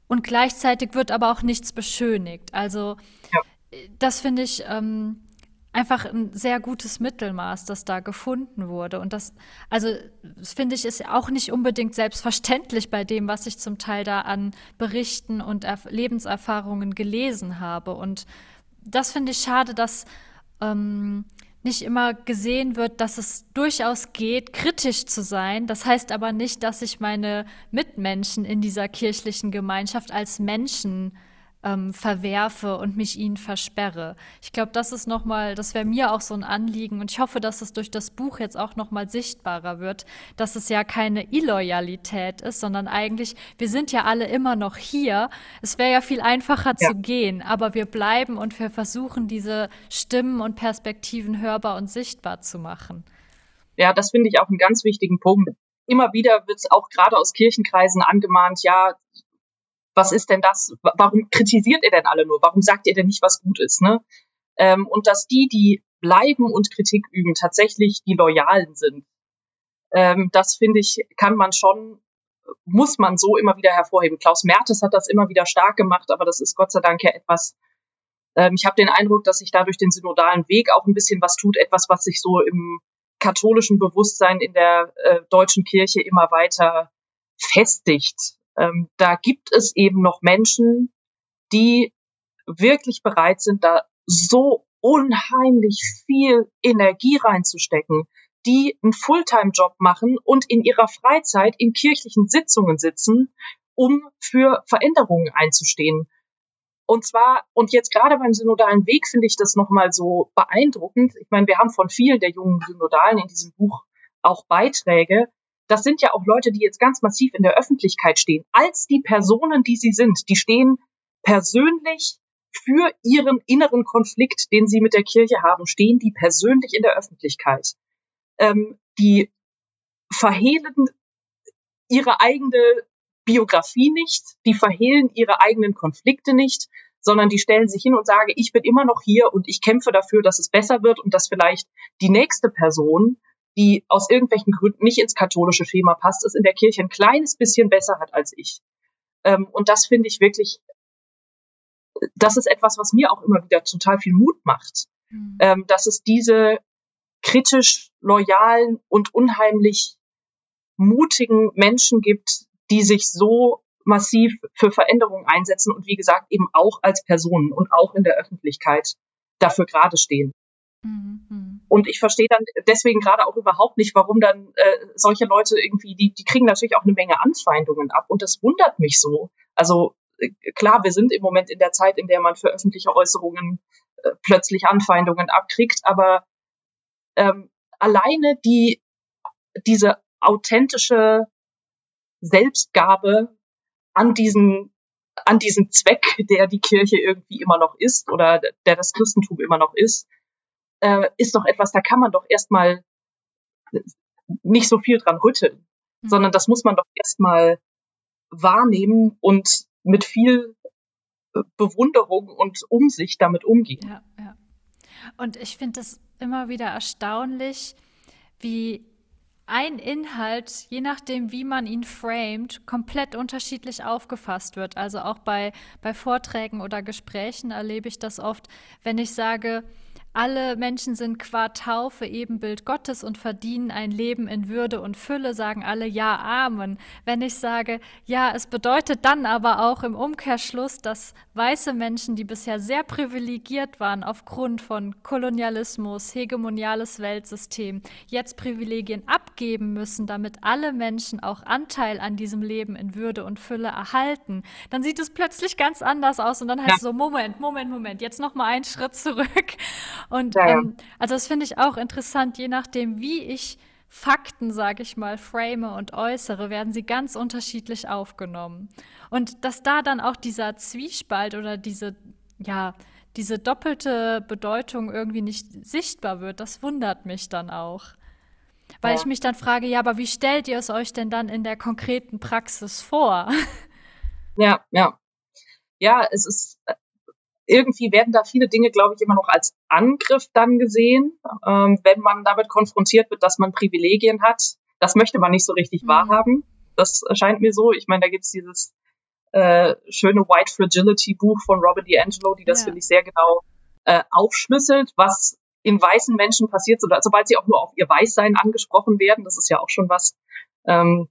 und gleichzeitig wird aber auch nichts beschönigt. Also ja. das finde ich ähm, einfach ein sehr gutes Mittelmaß, das da gefunden wurde. Und das, also das finde ich, ist auch nicht unbedingt selbstverständlich bei dem, was ich zum Teil da an Berichten und er Lebenserfahrungen gelesen habe. Und das finde ich schade, dass ähm, nicht immer gesehen wird, dass es durchaus geht, kritisch zu sein. Das heißt aber nicht, dass ich meine Mitmenschen in dieser kirchlichen Gemeinschaft als Menschen ähm, verwerfe und mich ihnen versperre. Ich glaube, das ist noch mal, das wäre mir auch so ein Anliegen und ich hoffe, dass es durch das Buch jetzt auch noch mal sichtbarer wird, dass es ja keine Illoyalität ist, sondern eigentlich wir sind ja alle immer noch hier. Es wäre ja viel einfacher ja. zu gehen, aber wir bleiben und wir versuchen diese Stimmen und Perspektiven hörbar und sichtbar zu machen. Ja, das finde ich auch einen ganz wichtigen Punkt. Immer wieder wird es auch gerade aus Kirchenkreisen angemahnt, ja, was ist denn das? Warum kritisiert ihr denn alle nur? Warum sagt ihr denn nicht, was gut ist? Ne? Ähm, und dass die, die bleiben und Kritik üben, tatsächlich die Loyalen sind. Ähm, das finde ich, kann man schon, muss man so immer wieder hervorheben. Klaus Mertes hat das immer wieder stark gemacht, aber das ist Gott sei Dank ja etwas, ähm, ich habe den Eindruck, dass sich dadurch den synodalen Weg auch ein bisschen was tut, etwas, was sich so im katholischen Bewusstsein in der äh, deutschen Kirche immer weiter festigt ähm, da gibt es eben noch Menschen, die wirklich bereit sind, da so unheimlich viel Energie reinzustecken, die einen Fulltime-Job machen und in ihrer Freizeit in kirchlichen Sitzungen sitzen, um für Veränderungen einzustehen. Und zwar, und jetzt gerade beim synodalen Weg finde ich das nochmal so beeindruckend. Ich meine, wir haben von vielen der jungen Synodalen in diesem Buch auch Beiträge, das sind ja auch Leute, die jetzt ganz massiv in der Öffentlichkeit stehen, als die Personen, die sie sind. Die stehen persönlich für ihren inneren Konflikt, den sie mit der Kirche haben, stehen die persönlich in der Öffentlichkeit. Ähm, die verhehlen ihre eigene Biografie nicht, die verhehlen ihre eigenen Konflikte nicht, sondern die stellen sich hin und sagen, ich bin immer noch hier und ich kämpfe dafür, dass es besser wird und dass vielleicht die nächste Person die aus irgendwelchen Gründen nicht ins katholische Schema passt, es in der Kirche ein kleines bisschen besser hat als ich. Ähm, und das finde ich wirklich, das ist etwas, was mir auch immer wieder total viel Mut macht, mhm. ähm, dass es diese kritisch loyalen und unheimlich mutigen Menschen gibt, die sich so massiv für Veränderungen einsetzen und wie gesagt eben auch als Personen und auch in der Öffentlichkeit dafür gerade stehen. Mhm. Und ich verstehe dann deswegen gerade auch überhaupt nicht, warum dann äh, solche Leute irgendwie, die, die kriegen natürlich auch eine Menge Anfeindungen ab und das wundert mich so. Also äh, klar, wir sind im Moment in der Zeit, in der man für öffentliche Äußerungen äh, plötzlich Anfeindungen abkriegt, aber ähm, alleine die diese authentische Selbstgabe an diesen an diesen Zweck, <laughs> der die Kirche irgendwie immer noch ist oder der das Christentum immer noch ist, äh, ist doch etwas, da kann man doch erstmal nicht so viel dran rütteln, mhm. sondern das muss man doch erstmal wahrnehmen und mit viel Bewunderung und Umsicht damit umgehen. Ja, ja. Und ich finde es immer wieder erstaunlich, wie ein Inhalt, je nachdem, wie man ihn framet, komplett unterschiedlich aufgefasst wird. Also auch bei, bei Vorträgen oder Gesprächen erlebe ich das oft, wenn ich sage, alle Menschen sind qua Taufe Ebenbild Gottes und verdienen ein Leben in Würde und Fülle, sagen alle Ja, Amen. Wenn ich sage, ja, es bedeutet dann aber auch im Umkehrschluss, dass weiße Menschen, die bisher sehr privilegiert waren aufgrund von Kolonialismus, hegemoniales Weltsystem, jetzt Privilegien abgeben müssen, damit alle Menschen auch Anteil an diesem Leben in Würde und Fülle erhalten, dann sieht es plötzlich ganz anders aus und dann heißt ja. es so, Moment, Moment, Moment, jetzt noch mal einen Schritt zurück und ja, ja. Ähm, also das finde ich auch interessant, je nachdem, wie ich Fakten, sage ich mal, frame und äußere, werden sie ganz unterschiedlich aufgenommen. Und dass da dann auch dieser Zwiespalt oder diese, ja, diese doppelte Bedeutung irgendwie nicht sichtbar wird, das wundert mich dann auch. Weil ja. ich mich dann frage, ja, aber wie stellt ihr es euch denn dann in der konkreten Praxis vor? <laughs> Ja, ja. Ja, es ist irgendwie werden da viele Dinge, glaube ich, immer noch als Angriff dann gesehen, ähm, wenn man damit konfrontiert wird, dass man Privilegien hat. Das möchte man nicht so richtig mhm. wahrhaben. Das erscheint mir so. Ich meine, da gibt's dieses äh, schöne White Fragility Buch von Robert DiAngelo, die das, ja. finde ich, sehr genau äh, aufschlüsselt, was in weißen Menschen passiert, sobald sie auch nur auf ihr Weißsein angesprochen werden. Das ist ja auch schon was, ähm,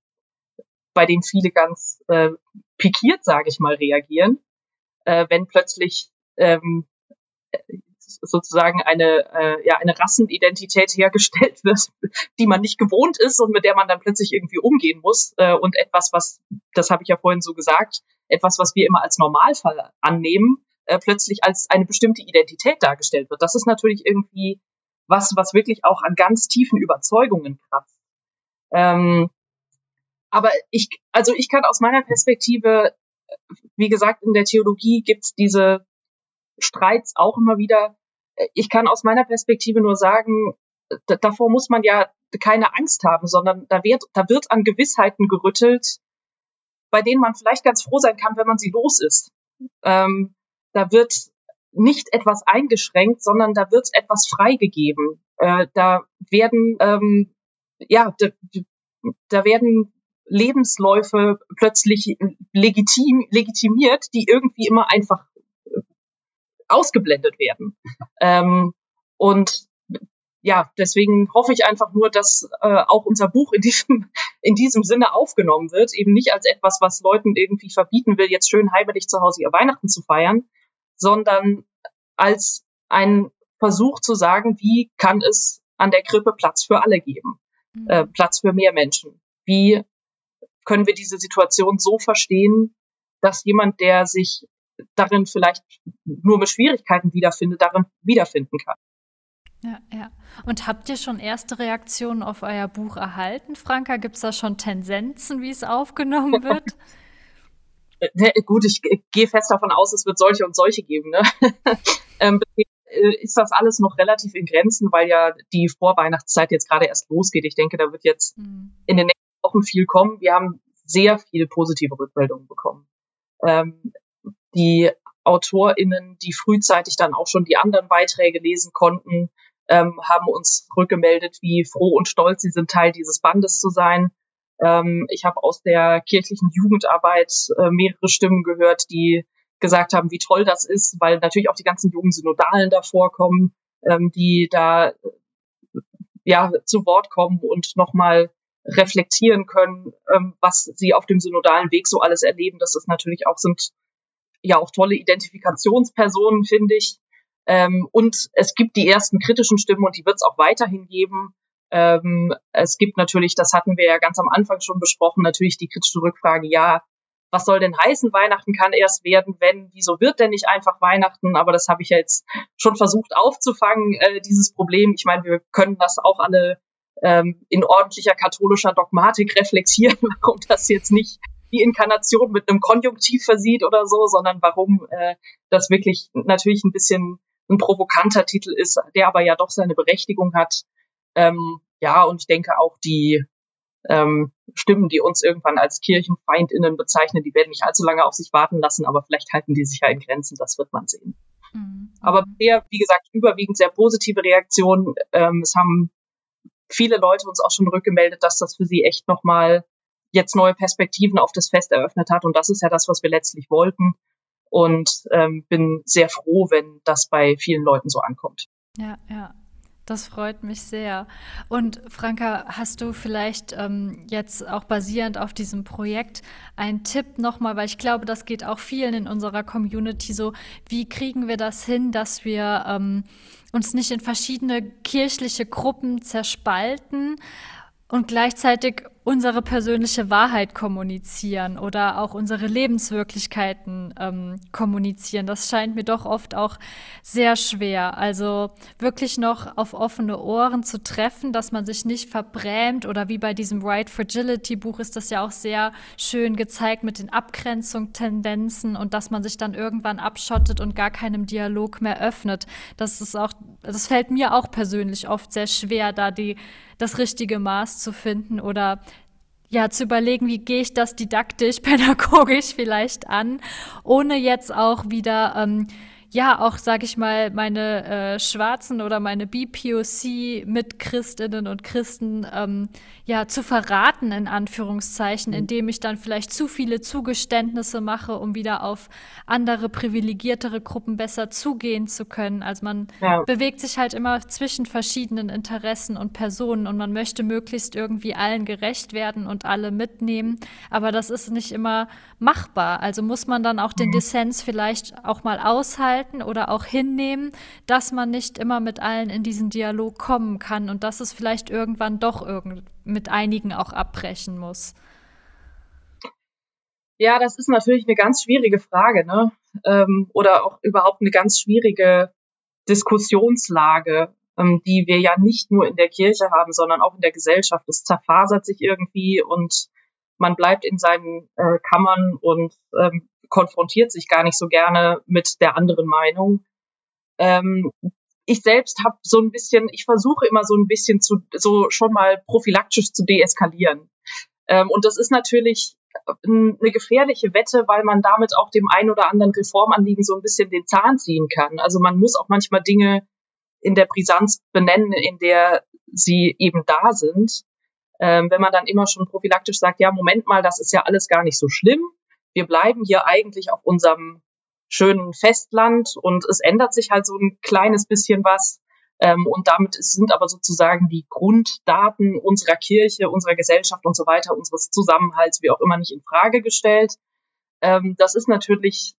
bei dem viele ganz äh, pikiert, sage ich mal, reagieren, äh, wenn plötzlich ähm, sozusagen eine, äh, ja, eine Rassenidentität hergestellt wird, <laughs> die man nicht gewohnt ist und mit der man dann plötzlich irgendwie umgehen muss. Äh, und etwas, was, das habe ich ja vorhin so gesagt, etwas, was wir immer als Normalfall annehmen, äh, plötzlich als eine bestimmte Identität dargestellt wird. Das ist natürlich irgendwie was, was wirklich auch an ganz tiefen Überzeugungen kratzt. Ähm, aber ich, also ich kann aus meiner Perspektive, wie gesagt, in der Theologie gibt es diese Streits auch immer wieder. Ich kann aus meiner Perspektive nur sagen, davor muss man ja keine Angst haben, sondern da wird, da wird an Gewissheiten gerüttelt, bei denen man vielleicht ganz froh sein kann, wenn man sie los ist. Ähm, da wird nicht etwas eingeschränkt, sondern da wird etwas freigegeben. Äh, da werden, ähm, ja, da, da werden Lebensläufe plötzlich legitim, legitimiert, die irgendwie immer einfach ausgeblendet werden. Ähm, und ja, deswegen hoffe ich einfach nur, dass äh, auch unser Buch in diesem, <laughs> in diesem Sinne aufgenommen wird, eben nicht als etwas, was Leuten irgendwie verbieten will, jetzt schön heimelig zu Hause ihr Weihnachten zu feiern, sondern als ein Versuch zu sagen, wie kann es an der Krippe Platz für alle geben, mhm. äh, Platz für mehr Menschen. Wie können wir diese Situation so verstehen, dass jemand, der sich darin vielleicht nur mit Schwierigkeiten wiederfindet, darin wiederfinden kann. Ja, ja. Und habt ihr schon erste Reaktionen auf euer Buch erhalten, Franka? Gibt es da schon Tendenzen, wie es aufgenommen <laughs> wird? Ne, gut, ich gehe fest davon aus, es wird solche und solche geben. Ne? <laughs> ähm, äh, ist das alles noch relativ in Grenzen, weil ja die Vorweihnachtszeit jetzt gerade erst losgeht. Ich denke, da wird jetzt mhm. in den nächsten Wochen viel kommen. Wir haben sehr viele positive Rückmeldungen bekommen. Ähm, die AutorInnen, die frühzeitig dann auch schon die anderen Beiträge lesen konnten, ähm, haben uns rückgemeldet, wie froh und stolz sie sind, Teil dieses Bandes zu sein. Ähm, ich habe aus der kirchlichen Jugendarbeit äh, mehrere Stimmen gehört, die gesagt haben, wie toll das ist, weil natürlich auch die ganzen jungen Synodalen da vorkommen, ähm, die da ja zu Wort kommen und nochmal reflektieren können, ähm, was sie auf dem synodalen Weg so alles erleben. Das ist natürlich auch sind ja auch tolle Identifikationspersonen, finde ich. Ähm, und es gibt die ersten kritischen Stimmen und die wird es auch weiterhin geben. Ähm, es gibt natürlich, das hatten wir ja ganz am Anfang schon besprochen, natürlich die kritische Rückfrage, ja, was soll denn heißen, Weihnachten kann erst werden, wenn, wieso wird denn nicht einfach Weihnachten? Aber das habe ich ja jetzt schon versucht aufzufangen, äh, dieses Problem. Ich meine, wir können das auch alle ähm, in ordentlicher katholischer Dogmatik reflektieren, <laughs> warum das jetzt nicht die Inkarnation mit einem Konjunktiv versieht oder so, sondern warum äh, das wirklich natürlich ein bisschen ein provokanter Titel ist, der aber ja doch seine Berechtigung hat. Ähm, ja, und ich denke auch die ähm, Stimmen, die uns irgendwann als KirchenfeindInnen bezeichnen, die werden nicht allzu lange auf sich warten lassen, aber vielleicht halten die sich ja in Grenzen, das wird man sehen. Mhm. Aber sehr, wie gesagt, überwiegend sehr positive Reaktionen. Ähm, es haben viele Leute uns auch schon rückgemeldet, dass das für sie echt nochmal jetzt neue Perspektiven auf das Fest eröffnet hat. Und das ist ja das, was wir letztlich wollten. Und ähm, bin sehr froh, wenn das bei vielen Leuten so ankommt. Ja, ja. Das freut mich sehr. Und Franka, hast du vielleicht ähm, jetzt auch basierend auf diesem Projekt einen Tipp nochmal, weil ich glaube, das geht auch vielen in unserer Community so, wie kriegen wir das hin, dass wir ähm, uns nicht in verschiedene kirchliche Gruppen zerspalten und gleichzeitig unsere persönliche Wahrheit kommunizieren oder auch unsere Lebenswirklichkeiten ähm, kommunizieren. Das scheint mir doch oft auch sehr schwer. Also wirklich noch auf offene Ohren zu treffen, dass man sich nicht verbrämt oder wie bei diesem Right Fragility Buch ist das ja auch sehr schön gezeigt mit den Abgrenzungstendenzen und dass man sich dann irgendwann abschottet und gar keinem Dialog mehr öffnet. Das ist auch, das fällt mir auch persönlich oft sehr schwer, da die das richtige Maß zu finden oder ja, zu überlegen, wie gehe ich das didaktisch, <laughs> pädagogisch vielleicht an, ohne jetzt auch wieder ähm, ja auch, sag ich mal, meine äh, schwarzen oder meine BPOC-Mitchristinnen und Christen ähm, ja zu verraten, in Anführungszeichen, mhm. indem ich dann vielleicht zu viele Zugeständnisse mache, um wieder auf andere privilegiertere Gruppen besser zugehen zu können. Also man ja. bewegt sich halt immer zwischen verschiedenen Interessen und Personen und man möchte möglichst irgendwie allen gerecht werden und alle mitnehmen. Aber das ist nicht immer machbar. Also muss man dann auch den mhm. Dissens vielleicht auch mal aushalten aushalten oder auch hinnehmen, dass man nicht immer mit allen in diesen Dialog kommen kann und dass es vielleicht irgendwann doch irgend mit einigen auch abbrechen muss? Ja, das ist natürlich eine ganz schwierige Frage, ne? Ähm, oder auch überhaupt eine ganz schwierige Diskussionslage, ähm, die wir ja nicht nur in der Kirche haben, sondern auch in der Gesellschaft. Es zerfasert sich irgendwie und man bleibt in seinen äh, Kammern und ähm, konfrontiert sich gar nicht so gerne mit der anderen Meinung. Ähm, ich selbst habe so ein bisschen, ich versuche immer so ein bisschen zu, so schon mal prophylaktisch zu deeskalieren. Ähm, und das ist natürlich eine gefährliche Wette, weil man damit auch dem ein oder anderen Reformanliegen so ein bisschen den Zahn ziehen kann. Also man muss auch manchmal Dinge in der Brisanz benennen, in der sie eben da sind. Ähm, wenn man dann immer schon prophylaktisch sagt, ja, Moment mal, das ist ja alles gar nicht so schlimm wir bleiben hier eigentlich auf unserem schönen Festland und es ändert sich halt so ein kleines bisschen was. Ähm, und damit sind aber sozusagen die Grunddaten unserer Kirche, unserer Gesellschaft und so weiter, unseres Zusammenhalts, wie auch immer, nicht in Frage gestellt. Ähm, das ist natürlich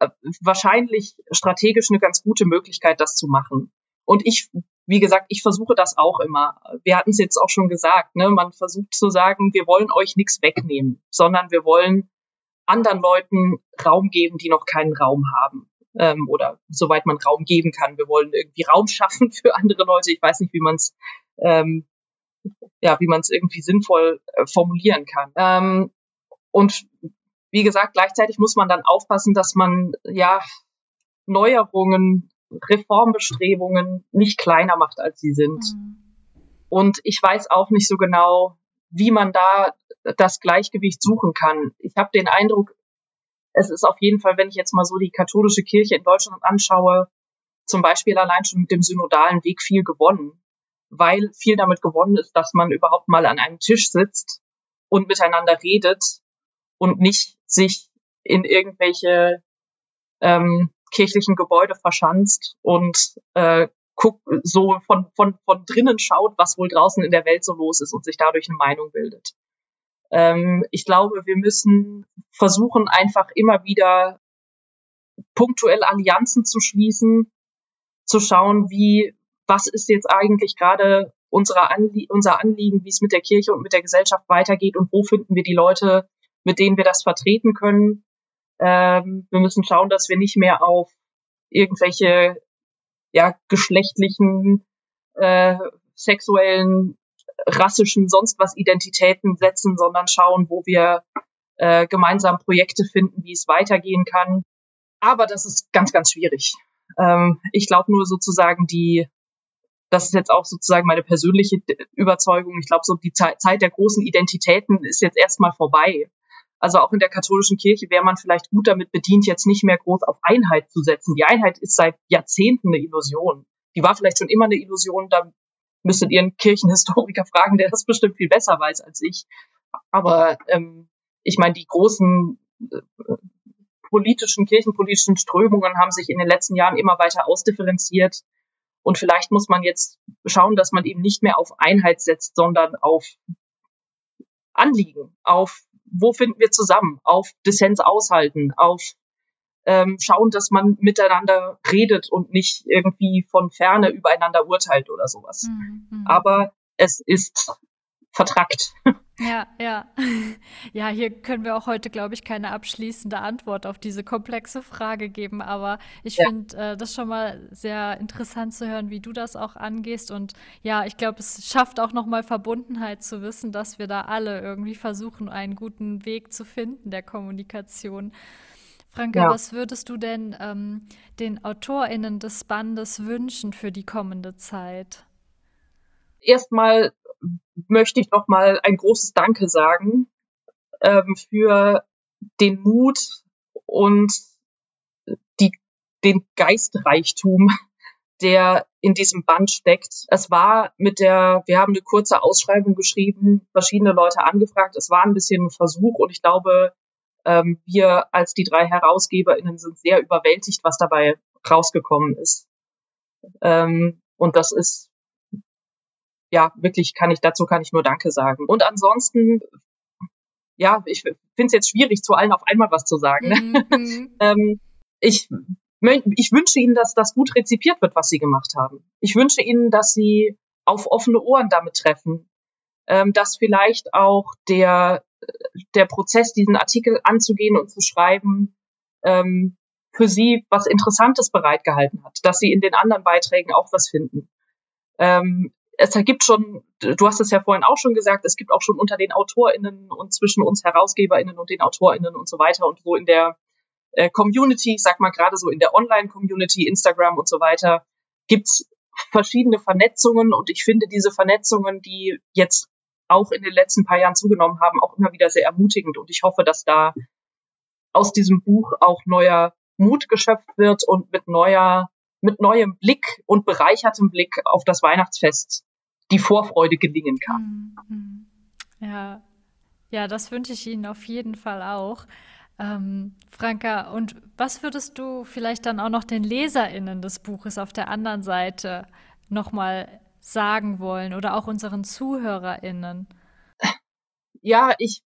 äh, wahrscheinlich strategisch eine ganz gute Möglichkeit, das zu machen. Und ich, wie gesagt, ich versuche das auch immer. Wir hatten es jetzt auch schon gesagt, ne? man versucht zu sagen, wir wollen euch nichts wegnehmen, sondern wir wollen anderen Leuten Raum geben, die noch keinen Raum haben. Ähm, oder soweit man Raum geben kann. Wir wollen irgendwie Raum schaffen für andere Leute. Ich weiß nicht, wie man es ähm, ja, wie man es irgendwie sinnvoll äh, formulieren kann. Ähm, und wie gesagt, gleichzeitig muss man dann aufpassen, dass man ja Neuerungen, Reformbestrebungen nicht kleiner macht, als sie sind. Mhm. Und ich weiß auch nicht so genau, wie man da das Gleichgewicht suchen kann. Ich habe den Eindruck, es ist auf jeden Fall, wenn ich jetzt mal so die katholische Kirche in Deutschland anschaue, zum Beispiel allein schon mit dem synodalen Weg viel gewonnen, weil viel damit gewonnen ist, dass man überhaupt mal an einem Tisch sitzt und miteinander redet und nicht sich in irgendwelche ähm, kirchlichen Gebäude verschanzt und äh, guckt, so von, von, von drinnen schaut, was wohl draußen in der Welt so los ist und sich dadurch eine Meinung bildet. Ähm, ich glaube, wir müssen versuchen, einfach immer wieder punktuell Allianzen zu schließen, zu schauen, wie, was ist jetzt eigentlich gerade unsere Anlie unser Anliegen, wie es mit der Kirche und mit der Gesellschaft weitergeht und wo finden wir die Leute, mit denen wir das vertreten können. Ähm, wir müssen schauen, dass wir nicht mehr auf irgendwelche ja, geschlechtlichen, äh, sexuellen, rassischen, sonst was Identitäten setzen, sondern schauen, wo wir äh, gemeinsam Projekte finden, wie es weitergehen kann. Aber das ist ganz, ganz schwierig. Ähm, ich glaube nur sozusagen die, das ist jetzt auch sozusagen meine persönliche Überzeugung. Ich glaube, so die Zeit der großen Identitäten ist jetzt erstmal vorbei. Also auch in der katholischen Kirche wäre man vielleicht gut damit bedient, jetzt nicht mehr groß auf Einheit zu setzen. Die Einheit ist seit Jahrzehnten eine Illusion. Die war vielleicht schon immer eine Illusion. Da müsstet ihr einen Kirchenhistoriker <laughs> fragen, der das bestimmt viel besser weiß als ich. Aber ähm, ich meine, die großen äh, politischen, kirchenpolitischen Strömungen haben sich in den letzten Jahren immer weiter ausdifferenziert. Und vielleicht muss man jetzt schauen, dass man eben nicht mehr auf Einheit setzt, sondern auf Anliegen, auf wo finden wir zusammen, auf Dissens aushalten, auf ähm, schauen, dass man miteinander redet und nicht irgendwie von ferne übereinander urteilt oder sowas. Mhm. mhm. Aber es ist vertrackt. Ja, ja. <laughs> Ja, hier können wir auch heute, glaube ich, keine abschließende Antwort auf diese komplexe Frage geben. Aber ich ja. finde äh, das schon mal sehr interessant zu hören, wie du das auch angehst. Und ja, ich glaube, es schafft auch nochmal Verbundenheit zu wissen, dass wir da alle irgendwie versuchen, einen guten Weg zu finden der Kommunikation. Franke, ja. was würdest du denn ähm, den AutorInnen des Bandes wünschen für die kommende Zeit? Erstmal möchte ich noch mal ein großes Danke sagen ähm, für den Mut und die, den Geistreichtum, der in diesem Band steckt. Es war mit der, wir haben eine kurze Ausschreibung geschrieben, verschiedene Leute angefragt. Es war ein bisschen ein Versuch und ich glaube, ähm, wir als die drei HerausgeberInnen sind sehr überwältigt, was dabei rausgekommen ist. Ähm, und das ist ja, wirklich kann ich, dazu kann ich nur Danke sagen. Und ansonsten, ja, ich finde es jetzt schwierig, zu allen auf einmal was zu sagen. Ne? Mhm. <laughs> ähm, ich, ich wünsche Ihnen, dass das gut rezipiert wird, was Sie gemacht haben. Ich wünsche Ihnen, dass Sie auf offene Ohren damit treffen, ähm, dass vielleicht auch der, der Prozess, diesen Artikel anzugehen und zu schreiben, ähm, für Sie was Interessantes bereitgehalten hat, dass Sie in den anderen Beiträgen auch was finden. Ähm, es ergibt schon, du hast es ja vorhin auch schon gesagt, es gibt auch schon unter den AutorInnen und zwischen uns HerausgeberInnen und den AutorInnen und so weiter und so in der äh, Community, ich sag mal gerade so in der Online-Community, Instagram und so weiter, gibt's verschiedene Vernetzungen und ich finde diese Vernetzungen, die jetzt auch in den letzten paar Jahren zugenommen haben, auch immer wieder sehr ermutigend und ich hoffe, dass da aus diesem Buch auch neuer Mut geschöpft wird und mit neuer mit neuem Blick und bereichertem Blick auf das Weihnachtsfest die Vorfreude gelingen kann. Mhm. Ja, ja, das wünsche ich Ihnen auf jeden Fall auch. Ähm, Franka, und was würdest du vielleicht dann auch noch den LeserInnen des Buches auf der anderen Seite nochmal sagen wollen oder auch unseren ZuhörerInnen? Ja, ich,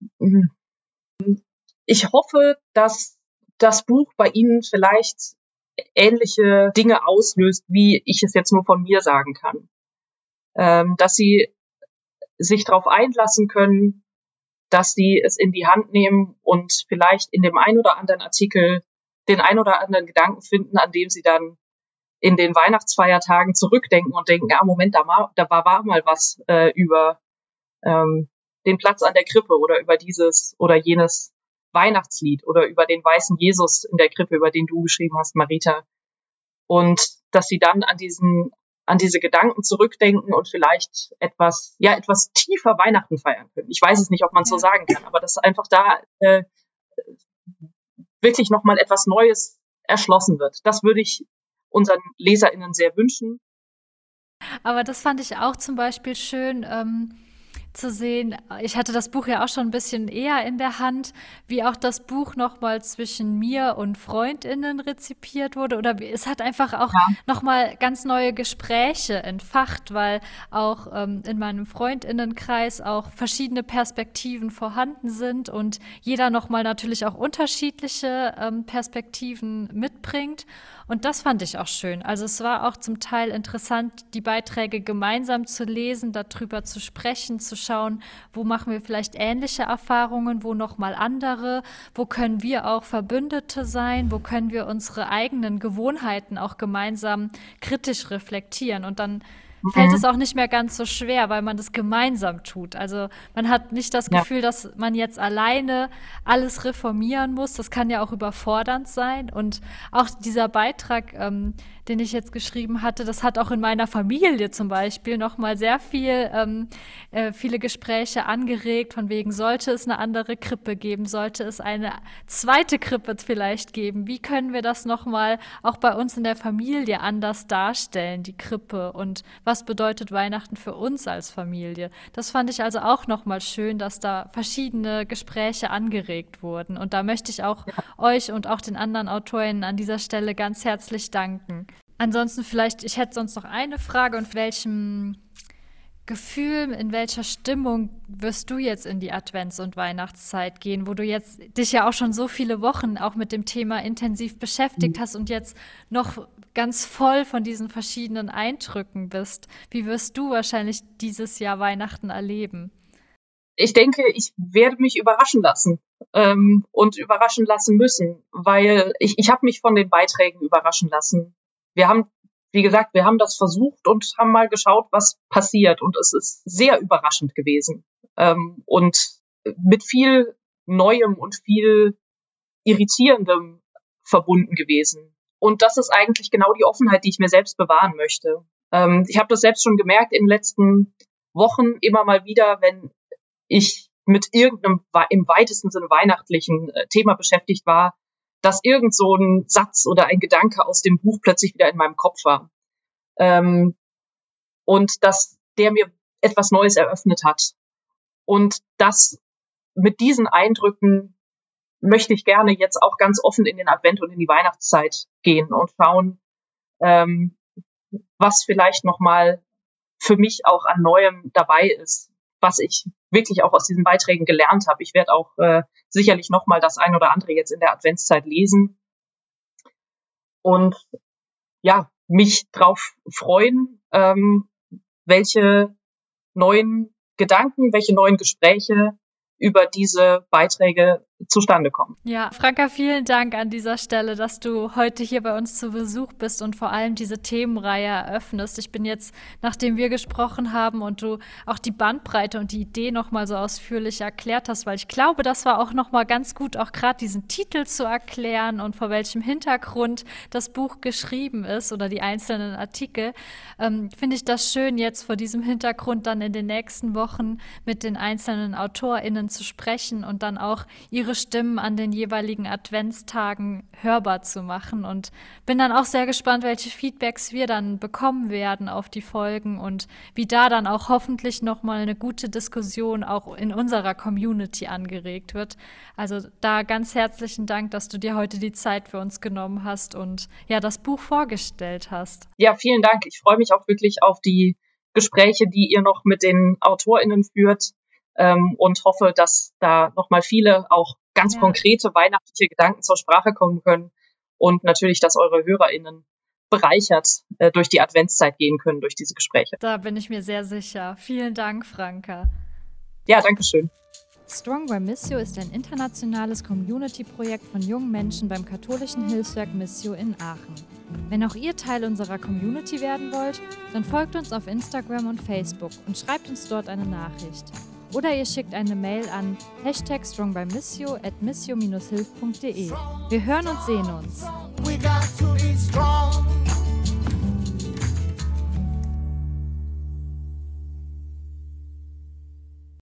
ich hoffe, dass das Buch bei Ihnen vielleicht ähnliche Dinge auslöst, wie ich es jetzt nur von mir sagen kann. Ähm, dass sie sich darauf einlassen können, dass sie es in die Hand nehmen und vielleicht in dem ein oder anderen Artikel den ein oder anderen Gedanken finden, an dem sie dann in den Weihnachtsfeiertagen zurückdenken und denken, ja, Moment, da, war, da war, mal was äh, über ähm, den Platz an der Krippe oder über dieses oder jenes Weihnachtslied oder über den weißen Jesus in der Krippe, über den du geschrieben hast, Marita. Und dass sie dann an diesen, an diese Gedanken zurückdenken und vielleicht etwas, ja, etwas tiefer Weihnachten feiern können. Ich weiß es nicht, ob man ja. so sagen kann, aber dass einfach da äh, wirklich nochmal etwas Neues erschlossen wird. Das würde ich unseren LeserInnen sehr wünschen. Aber das fand ich auch zum Beispiel schön. Ähm zu sehen. Ich hatte das Buch ja auch schon ein bisschen eher in der Hand, wie auch das Buch nochmal zwischen mir und Freundinnen rezipiert wurde. Oder es hat einfach auch ja. nochmal ganz neue Gespräche entfacht, weil auch ähm, in meinem Freundinnenkreis auch verschiedene Perspektiven vorhanden sind und jeder nochmal natürlich auch unterschiedliche ähm, Perspektiven mitbringt. Und das fand ich auch schön. Also es war auch zum Teil interessant, die Beiträge gemeinsam zu lesen, darüber zu sprechen, zu schauen, wo machen wir vielleicht ähnliche Erfahrungen, wo noch mal andere, wo können wir auch Verbündete sein, wo können wir unsere eigenen Gewohnheiten auch gemeinsam kritisch reflektieren und dann fällt mhm. es auch nicht mehr ganz so schwer, weil man das gemeinsam tut. Also man hat nicht das Gefühl, ja. dass man jetzt alleine alles reformieren muss. Das kann ja auch überfordernd sein. Und auch dieser Beitrag, ähm, den ich jetzt geschrieben hatte, das hat auch in meiner Familie zum Beispiel nochmal sehr viel, ähm, äh, viele Gespräche angeregt, von wegen, sollte es eine andere Krippe geben, sollte es eine zweite Krippe vielleicht geben? Wie können wir das nochmal auch bei uns in der Familie anders darstellen, die Krippe? Und was bedeutet Weihnachten für uns als Familie? Das fand ich also auch nochmal schön, dass da verschiedene Gespräche angeregt wurden. Und da möchte ich auch ja. euch und auch den anderen Autorinnen an dieser Stelle ganz herzlich danken. Ansonsten vielleicht, ich hätte sonst noch eine Frage und welchem Gefühl, in welcher Stimmung wirst du jetzt in die Advents- und Weihnachtszeit gehen, wo du jetzt dich ja auch schon so viele Wochen auch mit dem Thema intensiv beschäftigt hast und jetzt noch ganz voll von diesen verschiedenen Eindrücken bist. Wie wirst du wahrscheinlich dieses Jahr Weihnachten erleben? Ich denke, ich werde mich überraschen lassen ähm, und überraschen lassen müssen, weil ich, ich habe mich von den Beiträgen überraschen lassen wir haben, wie gesagt, wir haben das versucht und haben mal geschaut, was passiert. Und es ist sehr überraschend gewesen. Ähm, und mit viel Neuem und viel Irritierendem verbunden gewesen. Und das ist eigentlich genau die Offenheit, die ich mir selbst bewahren möchte. Ähm, ich habe das selbst schon gemerkt in den letzten Wochen immer mal wieder, wenn ich mit irgendeinem im weitesten Sinne weihnachtlichen äh, Thema beschäftigt war, dass irgend so ein Satz oder ein Gedanke aus dem Buch plötzlich wieder in meinem Kopf war. Ähm, und dass der mir etwas Neues eröffnet hat. Und das mit diesen Eindrücken möchte ich gerne jetzt auch ganz offen in den Advent und in die Weihnachtszeit gehen und schauen, ähm, was vielleicht nochmal für mich auch an Neuem dabei ist, was ich wirklich auch aus diesen Beiträgen gelernt habe. Ich werde auch äh, sicherlich noch mal das ein oder andere jetzt in der Adventszeit lesen und ja mich drauf freuen, ähm, welche neuen Gedanken, welche neuen Gespräche über diese Beiträge zustande kommen. Ja, Franka, vielen Dank an dieser Stelle, dass du heute hier bei uns zu Besuch bist und vor allem diese Themenreihe eröffnest. Ich bin jetzt, nachdem wir gesprochen haben und du auch die Bandbreite und die Idee nochmal so ausführlich erklärt hast, weil ich glaube, das war auch nochmal ganz gut, auch gerade diesen Titel zu erklären und vor welchem Hintergrund das Buch geschrieben ist oder die einzelnen Artikel, ähm, finde ich das schön, jetzt vor diesem Hintergrund dann in den nächsten Wochen mit den einzelnen AutorInnen zu sprechen und dann auch ihre ihre Stimmen an den jeweiligen Adventstagen hörbar zu machen. Und bin dann auch sehr gespannt, welche Feedbacks wir dann bekommen werden auf die Folgen und wie da dann auch hoffentlich nochmal eine gute Diskussion auch in unserer Community angeregt wird. Also da ganz herzlichen Dank, dass du dir heute die Zeit für uns genommen hast und ja, das Buch vorgestellt hast. Ja, vielen Dank. Ich freue mich auch wirklich auf die Gespräche, die ihr noch mit den AutorInnen führt ähm, und hoffe, dass da nochmal viele auch ganz ja. konkrete weihnachtliche Gedanken zur Sprache kommen können und natürlich, dass eure HörerInnen bereichert äh, durch die Adventszeit gehen können, durch diese Gespräche. Da bin ich mir sehr sicher. Vielen Dank, Franka. Ja, danke schön. Strong by Missio ist ein internationales Community-Projekt von jungen Menschen beim katholischen Hilfswerk Missio in Aachen. Wenn auch ihr Teil unserer Community werden wollt, dann folgt uns auf Instagram und Facebook und schreibt uns dort eine Nachricht. Oder ihr schickt eine Mail an hashtag strongbymissio at missio-hilf.de. Wir hören und sehen uns.